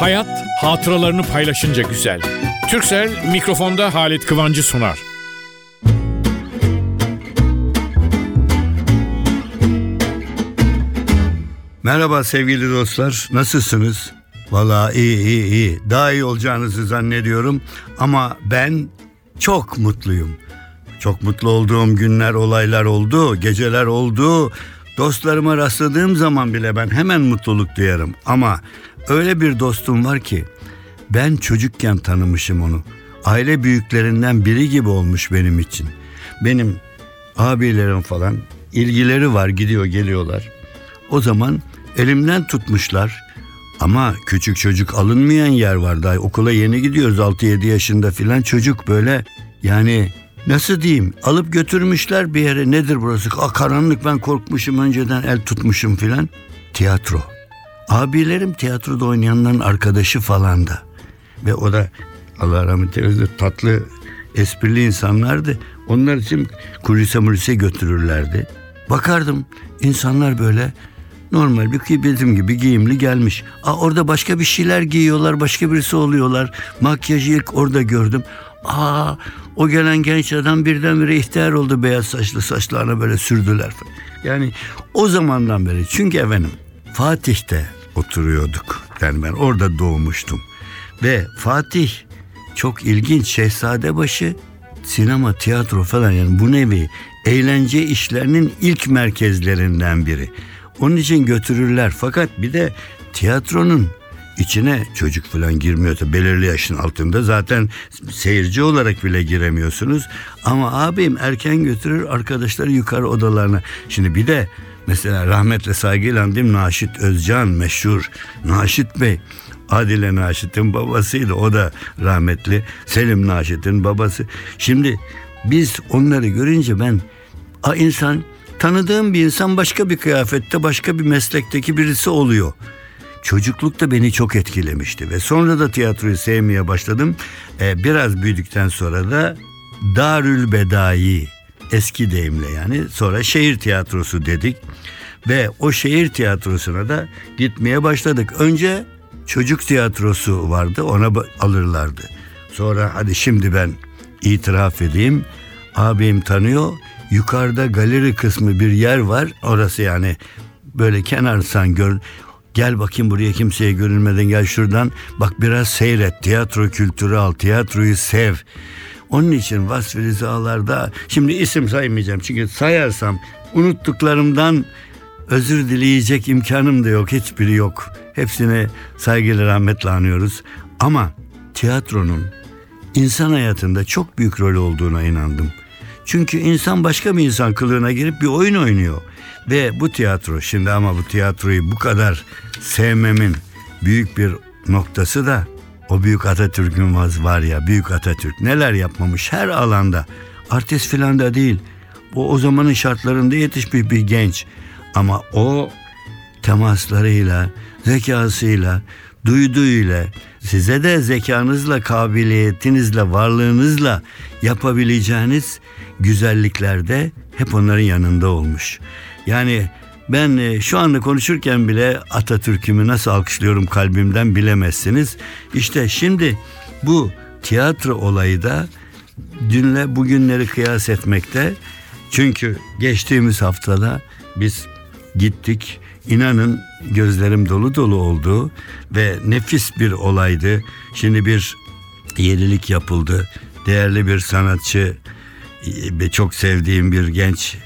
Hayat hatıralarını paylaşınca güzel. Türksel mikrofonda Halit Kıvancı sunar. Merhaba sevgili dostlar. Nasılsınız? Vallahi iyi iyi iyi. Daha iyi olacağınızı zannediyorum ama ben çok mutluyum. Çok mutlu olduğum günler, olaylar oldu, geceler oldu. Dostlarıma rastladığım zaman bile ben hemen mutluluk duyarım. Ama öyle bir dostum var ki ben çocukken tanımışım onu. Aile büyüklerinden biri gibi olmuş benim için. Benim abilerim falan ilgileri var gidiyor geliyorlar. O zaman elimden tutmuşlar. Ama küçük çocuk alınmayan yer var daha okula yeni gidiyoruz 6-7 yaşında filan çocuk böyle yani nasıl diyeyim alıp götürmüşler bir yere nedir burası Aa, karanlık ben korkmuşum önceden el tutmuşum filan tiyatro. Abilerim tiyatroda oynayanların arkadaşı falan da ve o da Allah rahmet eylesin tatlı esprili insanlardı. Onlar için kulise mulise götürürlerdi. Bakardım insanlar böyle normal bir bizim gibi giyimli gelmiş. Aa, orada başka bir şeyler giyiyorlar, başka birisi oluyorlar. Makyajı ilk orada gördüm. Aa, o gelen genç adam birdenbire ihtiyar oldu beyaz saçlı saçlarına böyle sürdüler. Yani o zamandan beri çünkü efendim Fatih'te oturuyorduk. Yani ben orada doğmuştum. Ve Fatih çok ilginç Şehzadebaşı sinema, tiyatro falan yani bu nevi eğlence işlerinin ilk merkezlerinden biri. Onun için götürürler. Fakat bir de tiyatronun içine çocuk falan girmiyor. Belirli yaşın altında zaten seyirci olarak bile giremiyorsunuz. Ama abim erken götürür arkadaşları yukarı odalarına. Şimdi bir de mesela rahmetle saygıyla andım Naşit Özcan meşhur Naşit Bey. Adile Naşit'in babasıydı. O da rahmetli. Selim Naşit'in babası. Şimdi biz onları görünce ben a insan tanıdığım bir insan başka bir kıyafette başka bir meslekteki birisi oluyor. Çocuklukta beni çok etkilemişti ve sonra da tiyatroyu sevmeye başladım. Ee, biraz büyüdükten sonra da Darül Bedai eski deyimle yani sonra şehir tiyatrosu dedik ve o şehir tiyatrosuna da gitmeye başladık. Önce çocuk tiyatrosu vardı ona alırlardı. Sonra hadi şimdi ben itiraf edeyim abim tanıyor yukarıda galeri kısmı bir yer var orası yani böyle kenarsan gör Gel bakayım buraya kimseye görünmeden gel şuradan. Bak biraz seyret. Tiyatro kültürü al. Tiyatroyu sev. Onun için vasf-ı rizalarda şimdi isim saymayacağım. Çünkü sayarsam unuttuklarımdan özür dileyecek imkanım da yok. Hiçbiri yok. Hepsine saygıyla rahmetle anıyoruz. Ama tiyatronun insan hayatında çok büyük rol olduğuna inandım. Çünkü insan başka bir insan kılığına girip bir oyun oynuyor. Ve bu tiyatro şimdi ama bu tiyatroyu bu kadar sevmemin büyük bir noktası da o büyük Atatürk'ün vaz var ya büyük Atatürk neler yapmamış her alanda. Artist filan da değil. O o zamanın şartlarında yetişmiş bir genç. Ama o temaslarıyla, zekasıyla, duyduğuyla, size de zekanızla, kabiliyetinizle, varlığınızla yapabileceğiniz güzelliklerde hep onların yanında olmuş. Yani ben e, şu anda konuşurken bile Atatürk'ümü nasıl alkışlıyorum kalbimden bilemezsiniz. İşte şimdi bu tiyatro olayı da dünle bugünleri kıyas etmekte. Çünkü geçtiğimiz haftada biz gittik. İnanın gözlerim dolu dolu oldu ve nefis bir olaydı. Şimdi bir yenilik yapıldı. Değerli bir sanatçı ve çok sevdiğim bir genç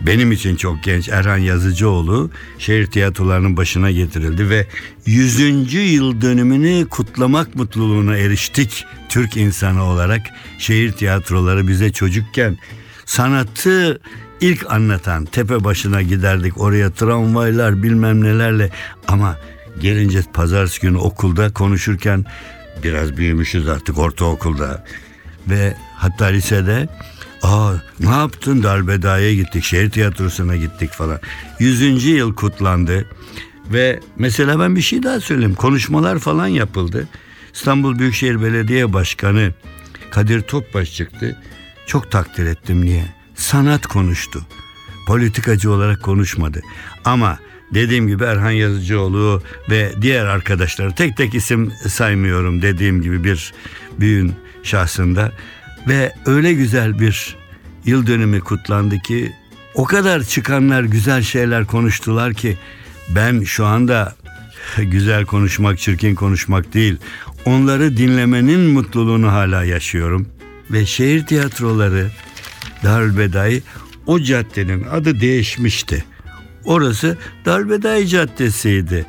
benim için çok genç Erhan Yazıcıoğlu şehir tiyatrolarının başına getirildi ve 100. yıl dönümünü kutlamak mutluluğuna eriştik Türk insanı olarak. Şehir tiyatroları bize çocukken sanatı ilk anlatan tepe başına giderdik oraya tramvaylar bilmem nelerle ama gelince pazartesi günü okulda konuşurken biraz büyümüşüz artık ortaokulda ve hatta lisede Aa ne yaptın Darbeda'ya gittik şehir tiyatrosuna gittik falan. Yüzüncü yıl kutlandı ve mesela ben bir şey daha söyleyeyim konuşmalar falan yapıldı. İstanbul Büyükşehir Belediye Başkanı Kadir Topbaş çıktı. Çok takdir ettim niye? Sanat konuştu. Politikacı olarak konuşmadı. Ama dediğim gibi Erhan Yazıcıoğlu ve diğer arkadaşları tek tek isim saymıyorum dediğim gibi bir büyün şahsında ve öyle güzel bir yıl dönümü kutlandı ki o kadar çıkanlar güzel şeyler konuştular ki ben şu anda güzel konuşmak, çirkin konuşmak değil. Onları dinlemenin mutluluğunu hala yaşıyorum. Ve şehir tiyatroları Darülbedai o caddenin adı değişmişti. Orası Darülbedai Caddesi'ydi.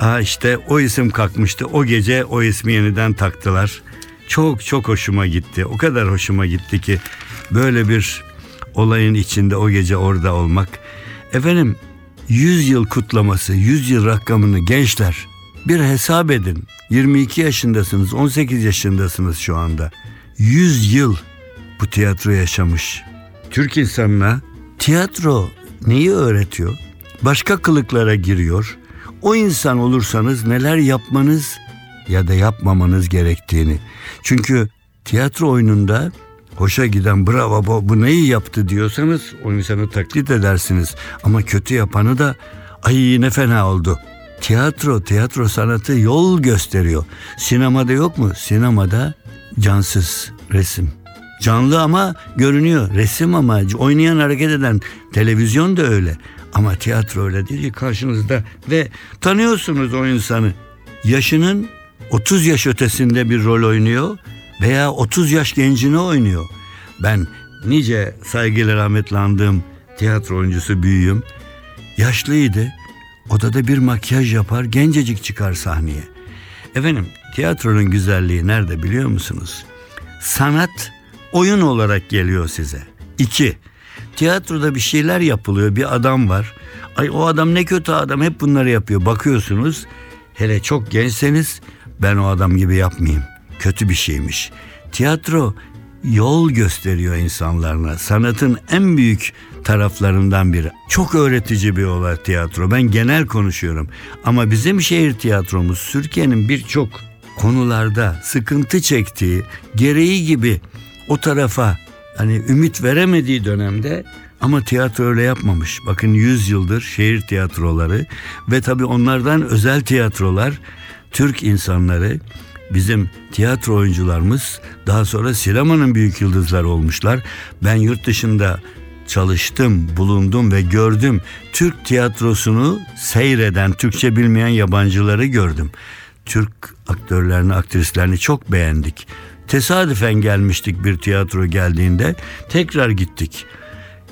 Aa işte o isim kalkmıştı. O gece o ismi yeniden taktılar. Çok çok hoşuma gitti. O kadar hoşuma gitti ki böyle bir olayın içinde o gece orada olmak. Efendim 100 yıl kutlaması, 100 yıl rakamını gençler bir hesap edin. 22 yaşındasınız, 18 yaşındasınız şu anda. 100 yıl bu tiyatro yaşamış. Türk insanına tiyatro neyi öğretiyor? Başka kılıklara giriyor. O insan olursanız neler yapmanız ya da yapmamanız gerektiğini. Çünkü tiyatro oyununda hoşa giden bravo bu, bu neyi yaptı diyorsanız o insanı taklit edersiniz. Ama kötü yapanı da ay ne fena oldu. Tiyatro, tiyatro sanatı yol gösteriyor. Sinemada yok mu? Sinemada cansız resim. Canlı ama görünüyor. Resim ama oynayan hareket eden televizyon da öyle. Ama tiyatro öyle değil karşınızda ve tanıyorsunuz o insanı. Yaşının 30 yaş ötesinde bir rol oynuyor veya 30 yaş gencini oynuyor. Ben nice saygıyla rahmetli andığım tiyatro oyuncusu büyüğüm. Yaşlıydı. Odada bir makyaj yapar, gencecik çıkar sahneye. Efendim, tiyatronun güzelliği nerede biliyor musunuz? Sanat oyun olarak geliyor size. İki, tiyatroda bir şeyler yapılıyor, bir adam var. Ay o adam ne kötü adam, hep bunları yapıyor. Bakıyorsunuz, hele çok gençseniz ben o adam gibi yapmayayım kötü bir şeymiş. Tiyatro yol gösteriyor insanlarına. Sanatın en büyük taraflarından biri. Çok öğretici bir olay tiyatro. Ben genel konuşuyorum. Ama bizim şehir tiyatromuz Türkiye'nin birçok konularda sıkıntı çektiği, gereği gibi o tarafa hani ümit veremediği dönemde ama tiyatro öyle yapmamış. Bakın 100 yıldır şehir tiyatroları ve tabii onlardan özel tiyatrolar Türk insanları bizim tiyatro oyuncularımız daha sonra sinemanın büyük yıldızları olmuşlar. Ben yurt dışında çalıştım, bulundum ve gördüm. Türk tiyatrosunu seyreden, Türkçe bilmeyen yabancıları gördüm. Türk aktörlerini, aktrislerini çok beğendik. Tesadüfen gelmiştik bir tiyatro geldiğinde tekrar gittik.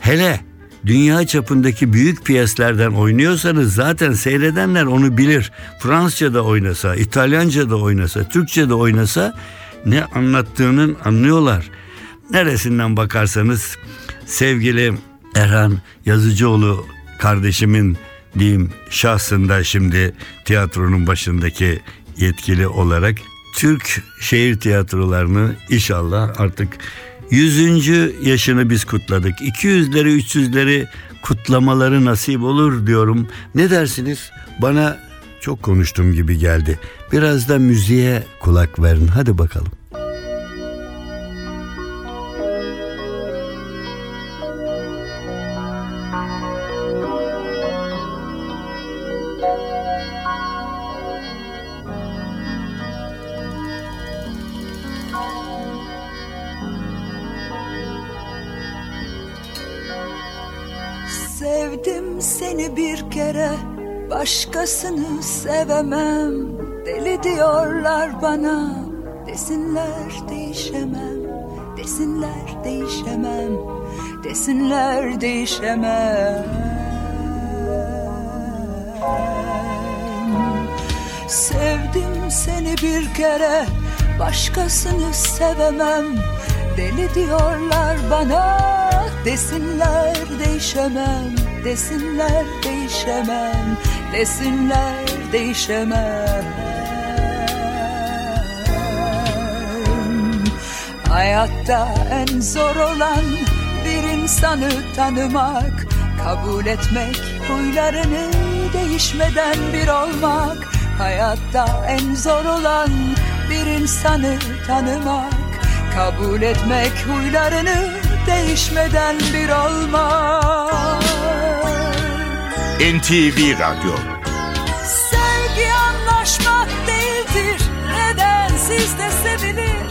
Hele dünya çapındaki büyük piyeslerden oynuyorsanız zaten seyredenler onu bilir. Fransızca oynasa, İtalyanca da oynasa, Türkçe de oynasa ne anlattığının anlıyorlar. Neresinden bakarsanız sevgili Erhan Yazıcıoğlu kardeşimin diyeyim şahsında şimdi tiyatronun başındaki yetkili olarak Türk şehir tiyatrolarını inşallah artık 100. yaşını biz kutladık. 200'leri 300'leri kutlamaları nasip olur diyorum. Ne dersiniz? Bana çok konuştum gibi geldi. Biraz da müziğe kulak verin. Hadi bakalım. Kere Başkasını sevemem. Deli diyorlar bana Desinler değişemem Desinler değişemem Desinler değişemem. Sevdim seni bir kere Başkasını sevemem. Deli diyorlar bana Desinler değişemem Desinler değişemem Desinler değişemem. Hayatta en zor olan bir insanı tanımak Kabul etmek, huylarını değişmeden bir olmak. Hayatta en zor olan bir insanı tanımak Kabul etmek, huylarını değişmeden bir olmak NTV Radyo. Sevgi anlaşmak değildir. Neden sizde sevilir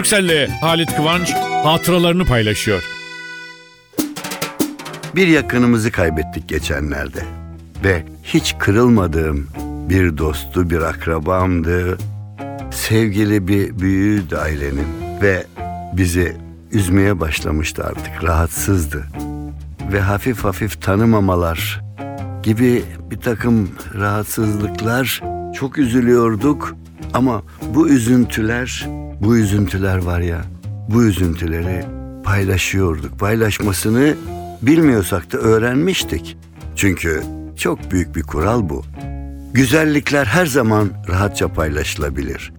Türkcell'le Halit Kıvanç hatıralarını paylaşıyor. Bir yakınımızı kaybettik geçenlerde ve hiç kırılmadığım bir dostu, bir akrabamdı. Sevgili bir büyüğüydü ailenin ve bizi üzmeye başlamıştı artık, rahatsızdı. Ve hafif hafif tanımamalar gibi bir takım rahatsızlıklar çok üzülüyorduk ama bu üzüntüler, bu üzüntüler var ya, bu üzüntüleri paylaşıyorduk. Paylaşmasını bilmiyorsak da öğrenmiştik. Çünkü çok büyük bir kural bu. Güzellikler her zaman rahatça paylaşılabilir.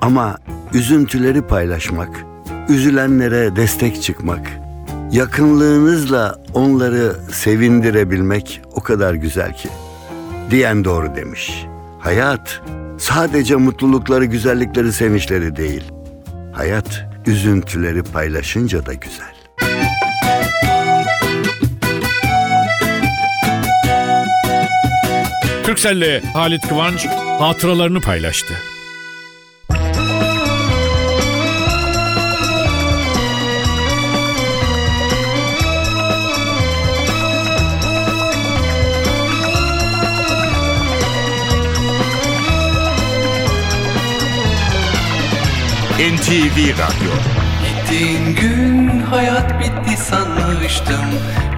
Ama üzüntüleri paylaşmak, üzülenlere destek çıkmak, yakınlığınızla onları sevindirebilmek o kadar güzel ki. Diyen doğru demiş. Hayat sadece mutlulukları, güzellikleri, sevinçleri değil. Hayat üzüntüleri paylaşınca da güzel. Türkcell'le Halit Kıvanç hatıralarını paylaştı. NTV Radyo. Gittiğin gün hayat bitti sanmıştım.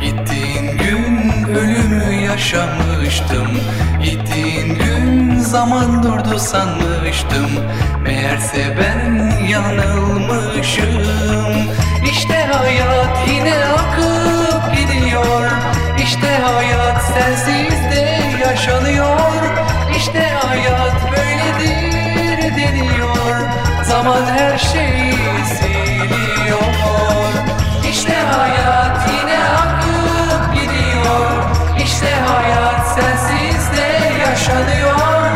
Gittiğin gün ölümü yaşamıştım. Gittiğin gün zaman durdu sanmıştım. Meğerse ben yanılmışım. İşte hayat yine akıp gidiyor. İşte hayat sensiz de yaşanıyor. İşte hayat böyledir deniyor Zaman her şeyi siliyor. İşte hayat yine akıp gidiyor. İşte hayat sensiz de yaşanıyor.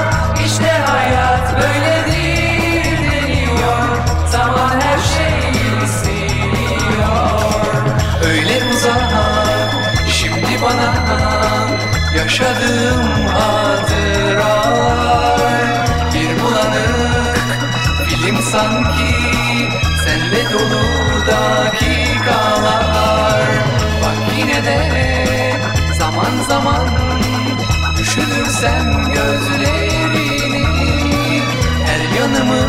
İşte hayat böyledir deniyor. Zaman her şeyi siliyor. Öyle uzak şimdi bana Yaşadığım hatıralar De zaman zaman Düşünürsem gözlerini Her yanımı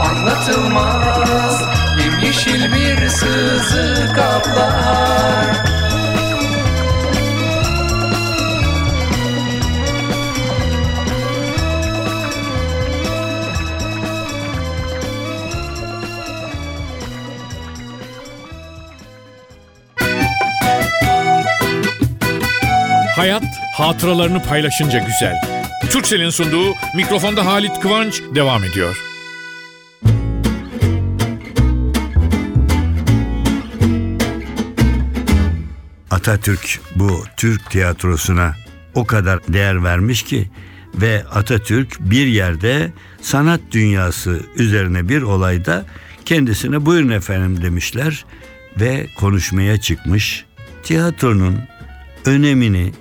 anlatılmaz. Yemyeşil bir sızı kaplar Hayat hatıralarını paylaşınca güzel. Türkcell'in sunduğu mikrofonda Halit Kıvanç devam ediyor. Atatürk bu Türk tiyatrosuna o kadar değer vermiş ki ve Atatürk bir yerde sanat dünyası üzerine bir olayda kendisine buyurun efendim demişler ve konuşmaya çıkmış. Tiyatronun önemini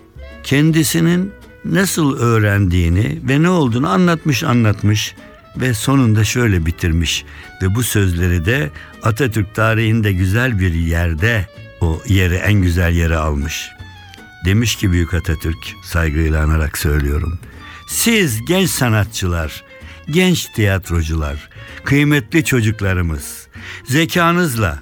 kendisinin nasıl öğrendiğini ve ne olduğunu anlatmış anlatmış ve sonunda şöyle bitirmiş ve bu sözleri de Atatürk tarihinde güzel bir yerde o yeri en güzel yere almış. Demiş ki Büyük Atatürk saygıyla anarak söylüyorum. Siz genç sanatçılar, genç tiyatrocular, kıymetli çocuklarımız, zekanızla,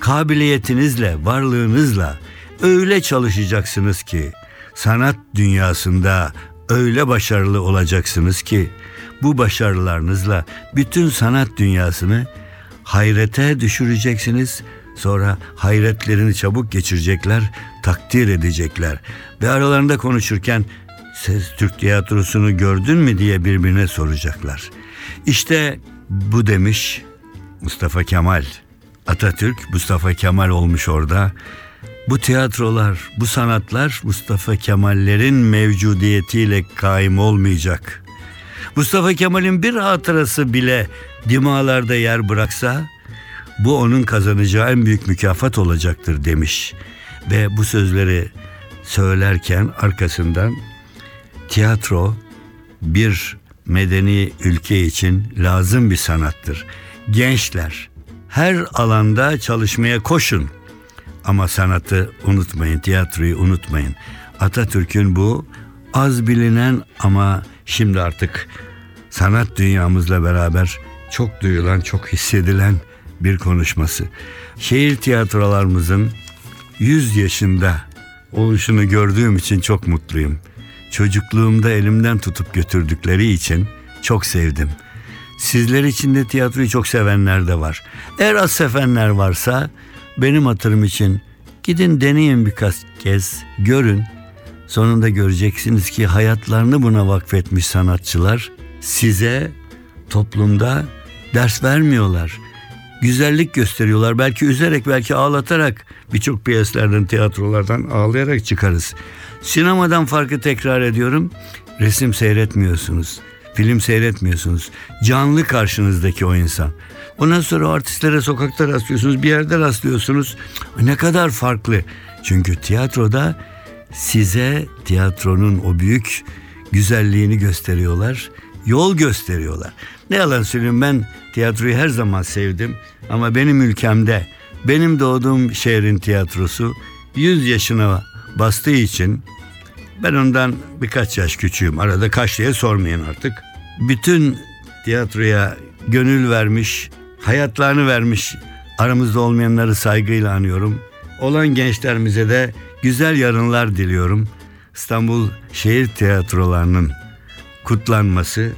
kabiliyetinizle, varlığınızla öyle çalışacaksınız ki sanat dünyasında öyle başarılı olacaksınız ki bu başarılarınızla bütün sanat dünyasını hayrete düşüreceksiniz. Sonra hayretlerini çabuk geçirecekler, takdir edecekler. Ve aralarında konuşurken Ses Türk tiyatrosunu gördün mü diye birbirine soracaklar. İşte bu demiş Mustafa Kemal. Atatürk Mustafa Kemal olmuş orada. Bu tiyatrolar, bu sanatlar Mustafa Kemallerin mevcudiyetiyle kaim olmayacak. Mustafa Kemal'in bir hatırası bile dimalarda yer bıraksa bu onun kazanacağı en büyük mükafat olacaktır demiş. Ve bu sözleri söylerken arkasından tiyatro bir medeni ülke için lazım bir sanattır. Gençler her alanda çalışmaya koşun. Ama sanatı unutmayın, tiyatroyu unutmayın. Atatürk'ün bu az bilinen ama şimdi artık sanat dünyamızla beraber çok duyulan, çok hissedilen bir konuşması. Şehir tiyatrolarımızın 100 yaşında oluşunu gördüğüm için çok mutluyum. Çocukluğumda elimden tutup götürdükleri için çok sevdim. Sizler için de tiyatroyu çok sevenler de var. Eğer az sevenler varsa benim hatırım için gidin deneyin birkaç kez görün. Sonunda göreceksiniz ki hayatlarını buna vakfetmiş sanatçılar size toplumda ders vermiyorlar. Güzellik gösteriyorlar. Belki üzerek, belki ağlatarak birçok piyeslerden, tiyatrolardan ağlayarak çıkarız. Sinemadan farkı tekrar ediyorum. Resim seyretmiyorsunuz. Film seyretmiyorsunuz. Canlı karşınızdaki o insan. Ondan sonra o artistlere sokakta rastlıyorsunuz, bir yerde rastlıyorsunuz. Ne kadar farklı. Çünkü tiyatroda size tiyatronun o büyük güzelliğini gösteriyorlar. Yol gösteriyorlar. Ne yalan söyleyeyim ben tiyatroyu her zaman sevdim. Ama benim ülkemde, benim doğduğum şehrin tiyatrosu 100 yaşına bastığı için ben ondan birkaç yaş küçüğüm. Arada kaç diye sormayın artık. Bütün tiyatroya gönül vermiş, hayatlarını vermiş aramızda olmayanları saygıyla anıyorum. Olan gençlerimize de güzel yarınlar diliyorum. İstanbul Şehir Tiyatrolarının kutlanması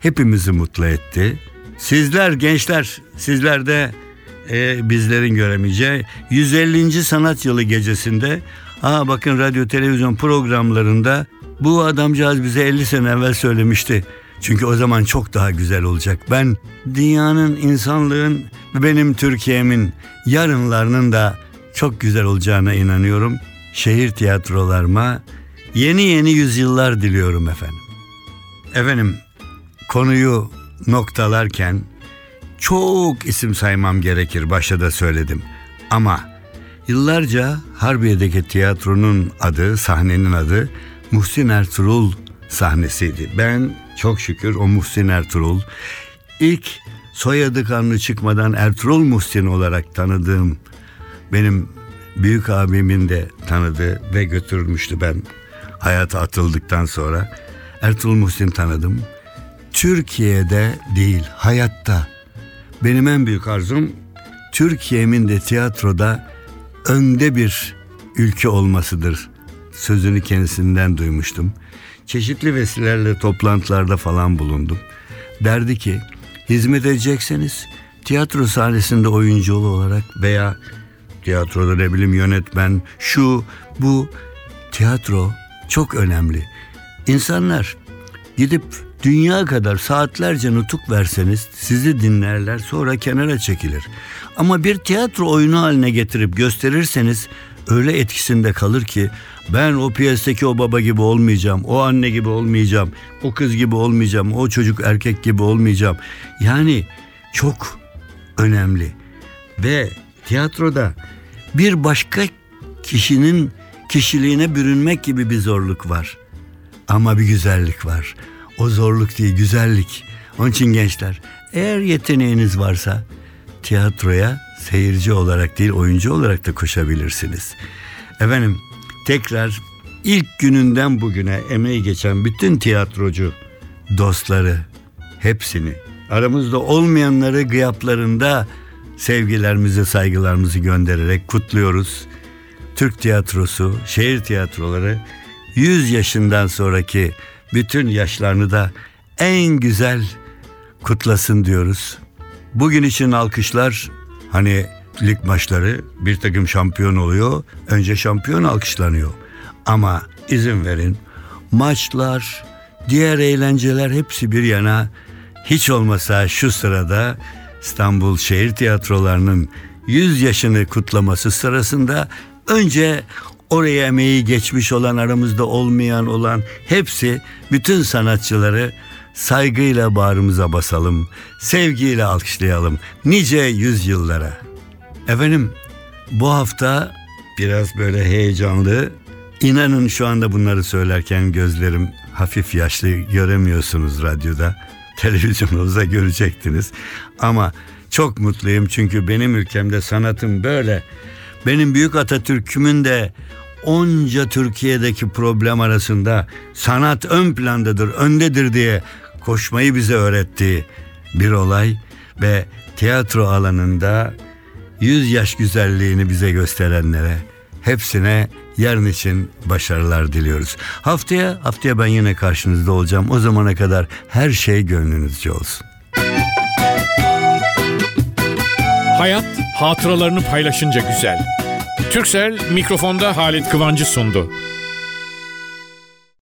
hepimizi mutlu etti. Sizler gençler, sizler de e, bizlerin göremeyeceği 150. Sanat Yılı gecesinde Aa bakın radyo televizyon programlarında bu adamcağız bize 50 sene evvel söylemişti. Çünkü o zaman çok daha güzel olacak. Ben dünyanın, insanlığın benim Türkiye'min yarınlarının da çok güzel olacağına inanıyorum. Şehir tiyatrolarıma yeni yeni yüzyıllar diliyorum efendim. Efendim konuyu noktalarken çok isim saymam gerekir başta da söyledim. Ama yıllarca Harbiye'deki tiyatronun adı, sahnenin adı Muhsin Ertuğrul sahnesiydi. Ben çok şükür o Muhsin Ertuğrul ilk soyadı kanlı çıkmadan Ertuğrul Muhsin olarak tanıdığım benim büyük abimin de tanıdığı ve götürmüştü ben hayata atıldıktan sonra. Ertuğrul Muhsin tanıdım. Türkiye'de değil hayatta benim en büyük arzum Türkiye'min de tiyatroda önde bir ülke olmasıdır. Sözünü kendisinden duymuştum. Çeşitli vesilelerle toplantılarda falan bulundum. Derdi ki hizmet edecekseniz tiyatro sahnesinde oyuncu olarak veya tiyatroda ne bileyim yönetmen şu bu tiyatro çok önemli. İnsanlar gidip dünya kadar saatlerce nutuk verseniz sizi dinlerler sonra kenara çekilir. Ama bir tiyatro oyunu haline getirip gösterirseniz öyle etkisinde kalır ki ben o piyesteki o baba gibi olmayacağım, o anne gibi olmayacağım, o kız gibi olmayacağım, o çocuk erkek gibi olmayacağım. Yani çok önemli. Ve tiyatroda bir başka kişinin kişiliğine bürünmek gibi bir zorluk var. Ama bir güzellik var. O zorluk değil, güzellik. Onun için gençler, eğer yeteneğiniz varsa tiyatroya seyirci olarak değil, oyuncu olarak da koşabilirsiniz. Efendim, tekrar ilk gününden bugüne emeği geçen bütün tiyatrocu dostları hepsini aramızda olmayanları gıyaplarında sevgilerimizi saygılarımızı göndererek kutluyoruz. Türk tiyatrosu, şehir tiyatroları 100 yaşından sonraki bütün yaşlarını da en güzel kutlasın diyoruz. Bugün için alkışlar hani lig maçları bir takım şampiyon oluyor. Önce şampiyon alkışlanıyor. Ama izin verin maçlar, diğer eğlenceler hepsi bir yana hiç olmasa şu sırada İstanbul Şehir Tiyatroları'nın 100 yaşını kutlaması sırasında önce oraya emeği geçmiş olan aramızda olmayan olan hepsi bütün sanatçıları saygıyla bağrımıza basalım, sevgiyle alkışlayalım nice yüzyıllara. Efendim bu hafta biraz böyle heyecanlı. İnanın şu anda bunları söylerken gözlerim hafif yaşlı göremiyorsunuz radyoda. Televizyonunuzda görecektiniz. Ama çok mutluyum çünkü benim ülkemde sanatım böyle. Benim büyük Atatürk'ümün de onca Türkiye'deki problem arasında sanat ön plandadır, öndedir diye koşmayı bize öğrettiği bir olay ve tiyatro alanında yüz yaş güzelliğini bize gösterenlere hepsine yarın için başarılar diliyoruz. Haftaya haftaya ben yine karşınızda olacağım. O zamana kadar her şey gönlünüzce olsun. Hayat hatıralarını paylaşınca güzel. Türksel mikrofonda Halit Kıvancı sundu.